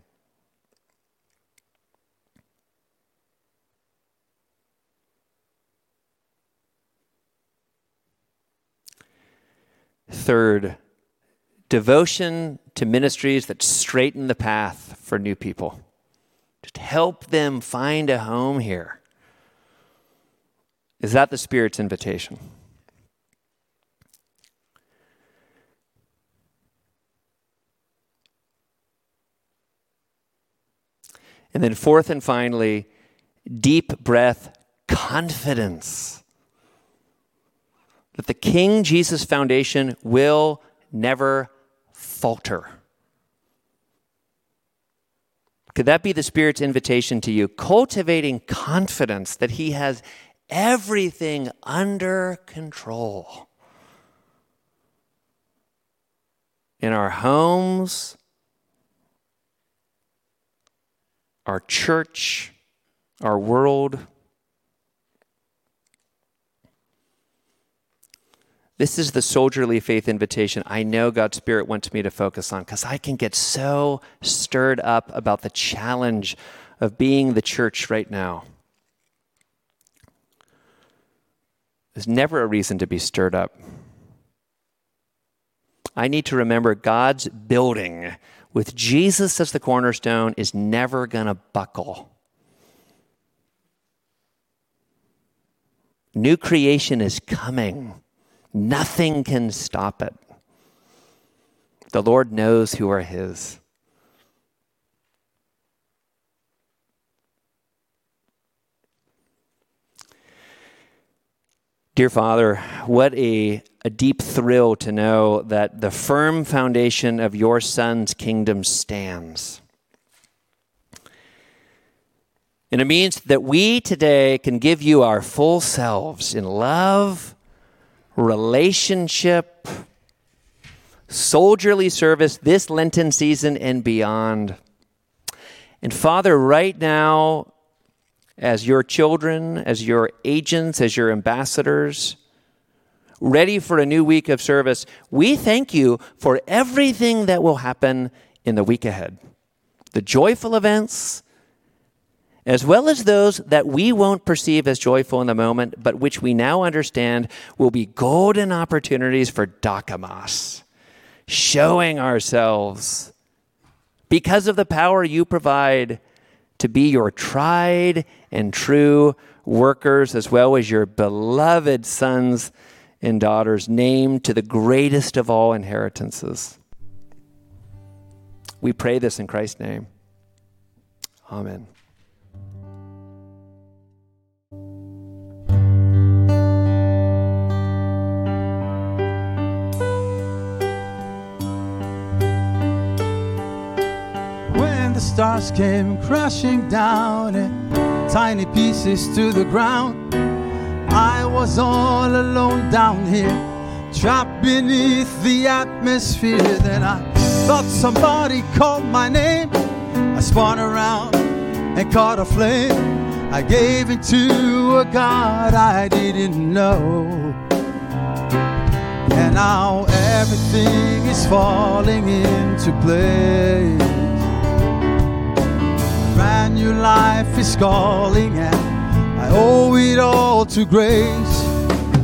[SPEAKER 4] Third, devotion to ministries that straighten the path for new people. Just help them find a home here. Is that the Spirit's invitation? And then, fourth and finally, deep breath confidence that the King Jesus Foundation will never falter. Could that be the Spirit's invitation to you? Cultivating confidence that He has everything under control. In our homes, our church, our world. This is the soldierly faith invitation I know God's Spirit wants me to focus on because I can get so stirred up about the challenge of being the church right now. There's never a reason to be stirred up. I need to remember God's building with Jesus as the cornerstone is never going to buckle. New creation is coming. Nothing can stop it. The Lord knows who are His. Dear Father, what a, a deep thrill to know that the firm foundation of your Son's kingdom stands. And it means that we today can give you our full selves in love, relationship, soldierly service this Lenten season and beyond. And Father, right now, as your children, as your agents, as your ambassadors, ready for a new week of service, we thank you for everything that will happen in the week ahead. The joyful events, as well as those that we won't perceive as joyful in the moment, but which we now understand will be golden opportunities for dokimos, showing ourselves because of the power you provide to be your tried and true workers, as well as your beloved sons and daughters, named to the greatest of all inheritances. We pray this in Christ's name. Amen.
[SPEAKER 1] The stars came crashing down in tiny pieces to the ground, I was all alone down here, trapped beneath the atmosphere. Then I thought somebody called my name. I spun around and caught a flame. I gave it to a God I didn't know. And now everything is falling into place. Brand new life is calling, and I owe it all to grace.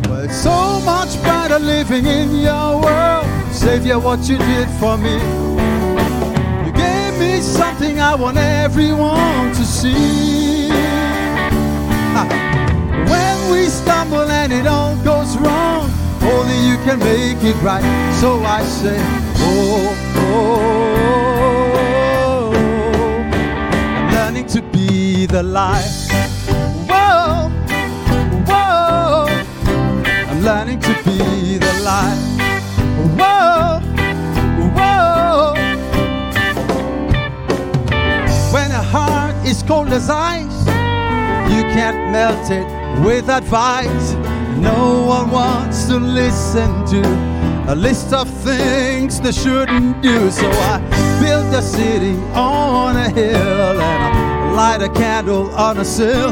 [SPEAKER 1] Well, it's so much better living in your world. Savior, what you did for me. You gave me something I want everyone to see. Ah, When we stumble and it all goes wrong, only you can make it right. So I say, oh, oh, oh. The light. Whoa, whoa. I'm learning to be the light. Whoa, whoa. When a heart is cold as ice, you can't melt it with advice. No one wants to listen to a list of things they shouldn't do. So I built a city on a hill and I light a candle on a sill,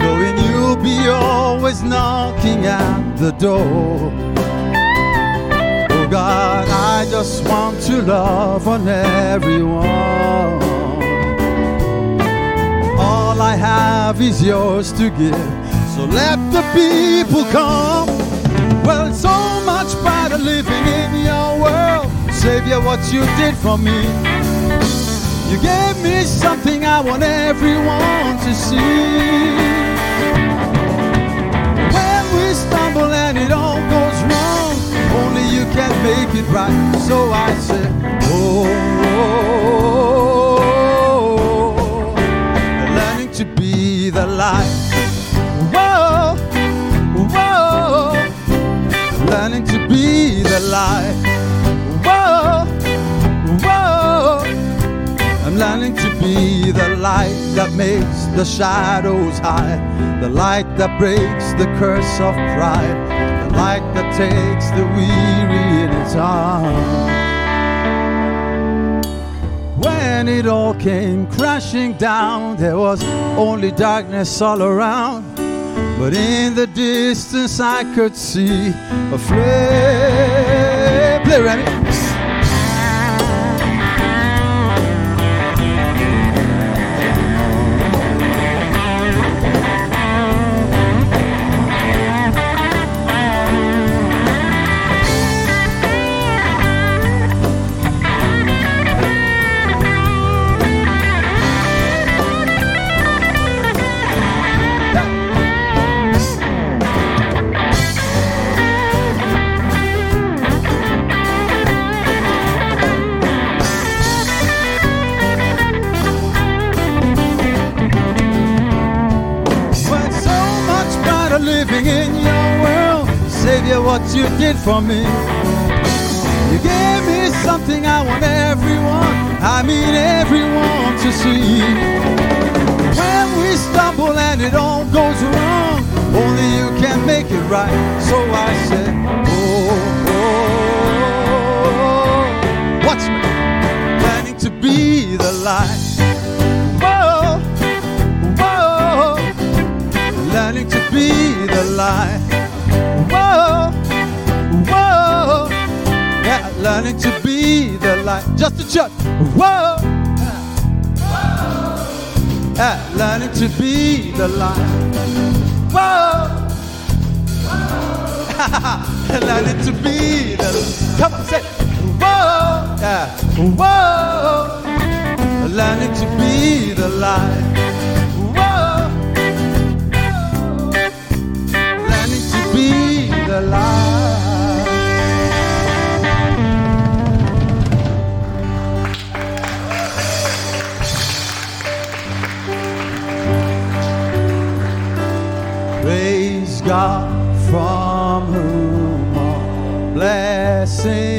[SPEAKER 1] knowing you'll be always knocking at the door. Oh God, I just want to love on everyone. All I have is yours to give. So let the people come. Well, it's so much better living in your world. Savior, what you did for me. You gave me something I want everyone to see. When we stumble and it all goes wrong, only you can make it right. So I say, oh, oh, learning to be the light. Whoa, whoa, learning to be the light. Light that makes the shadows hide, the light that breaks the curse of pride, the light that takes the weary in its arms. When it all came crashing down, there was only darkness all around. But in the distance, I could see a flame. Play, Remy. What you did for me. You gave me something I want everyone, I mean everyone to see. When we stumble and it all goes wrong, only you can make it right. So I said, oh, oh, oh watch me, planning to be the light. Whoa, whoa, learning to be the light. Learning to be the light. Just a church. Whoa, yeah, learning to be the light. Whoa, <laughs> learning to be the. Come on, say. Whoa, yeah, whoa, learning to be the light. Whoa. learning to be the light. Blessings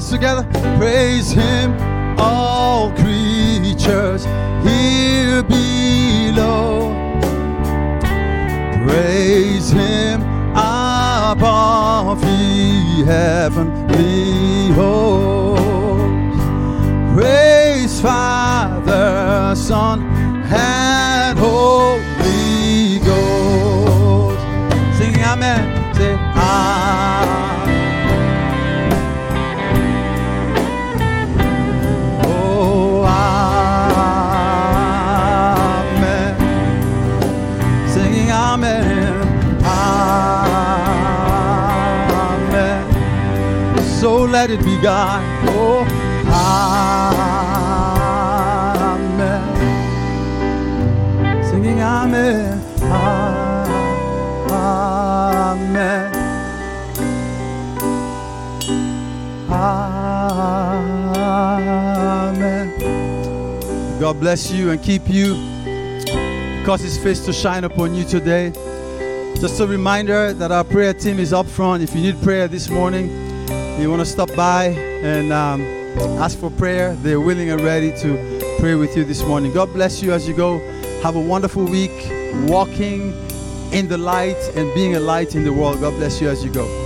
[SPEAKER 1] hands together. Praise Him, all creatures here below. Praise Him above the heavenly host. Praise Father, Son, let it be God. Oh, Amen. Singing Amen. Amen. Amen. God bless you and keep you. Cause his face to shine upon you today. Just a reminder that our prayer team is up front. If you need prayer this morning, you want to stop by and um, ask for prayer, they're willing and ready to pray with you this morning. God bless you as you go. Have a wonderful week walking in the light and being a light in the world. God bless you as you go.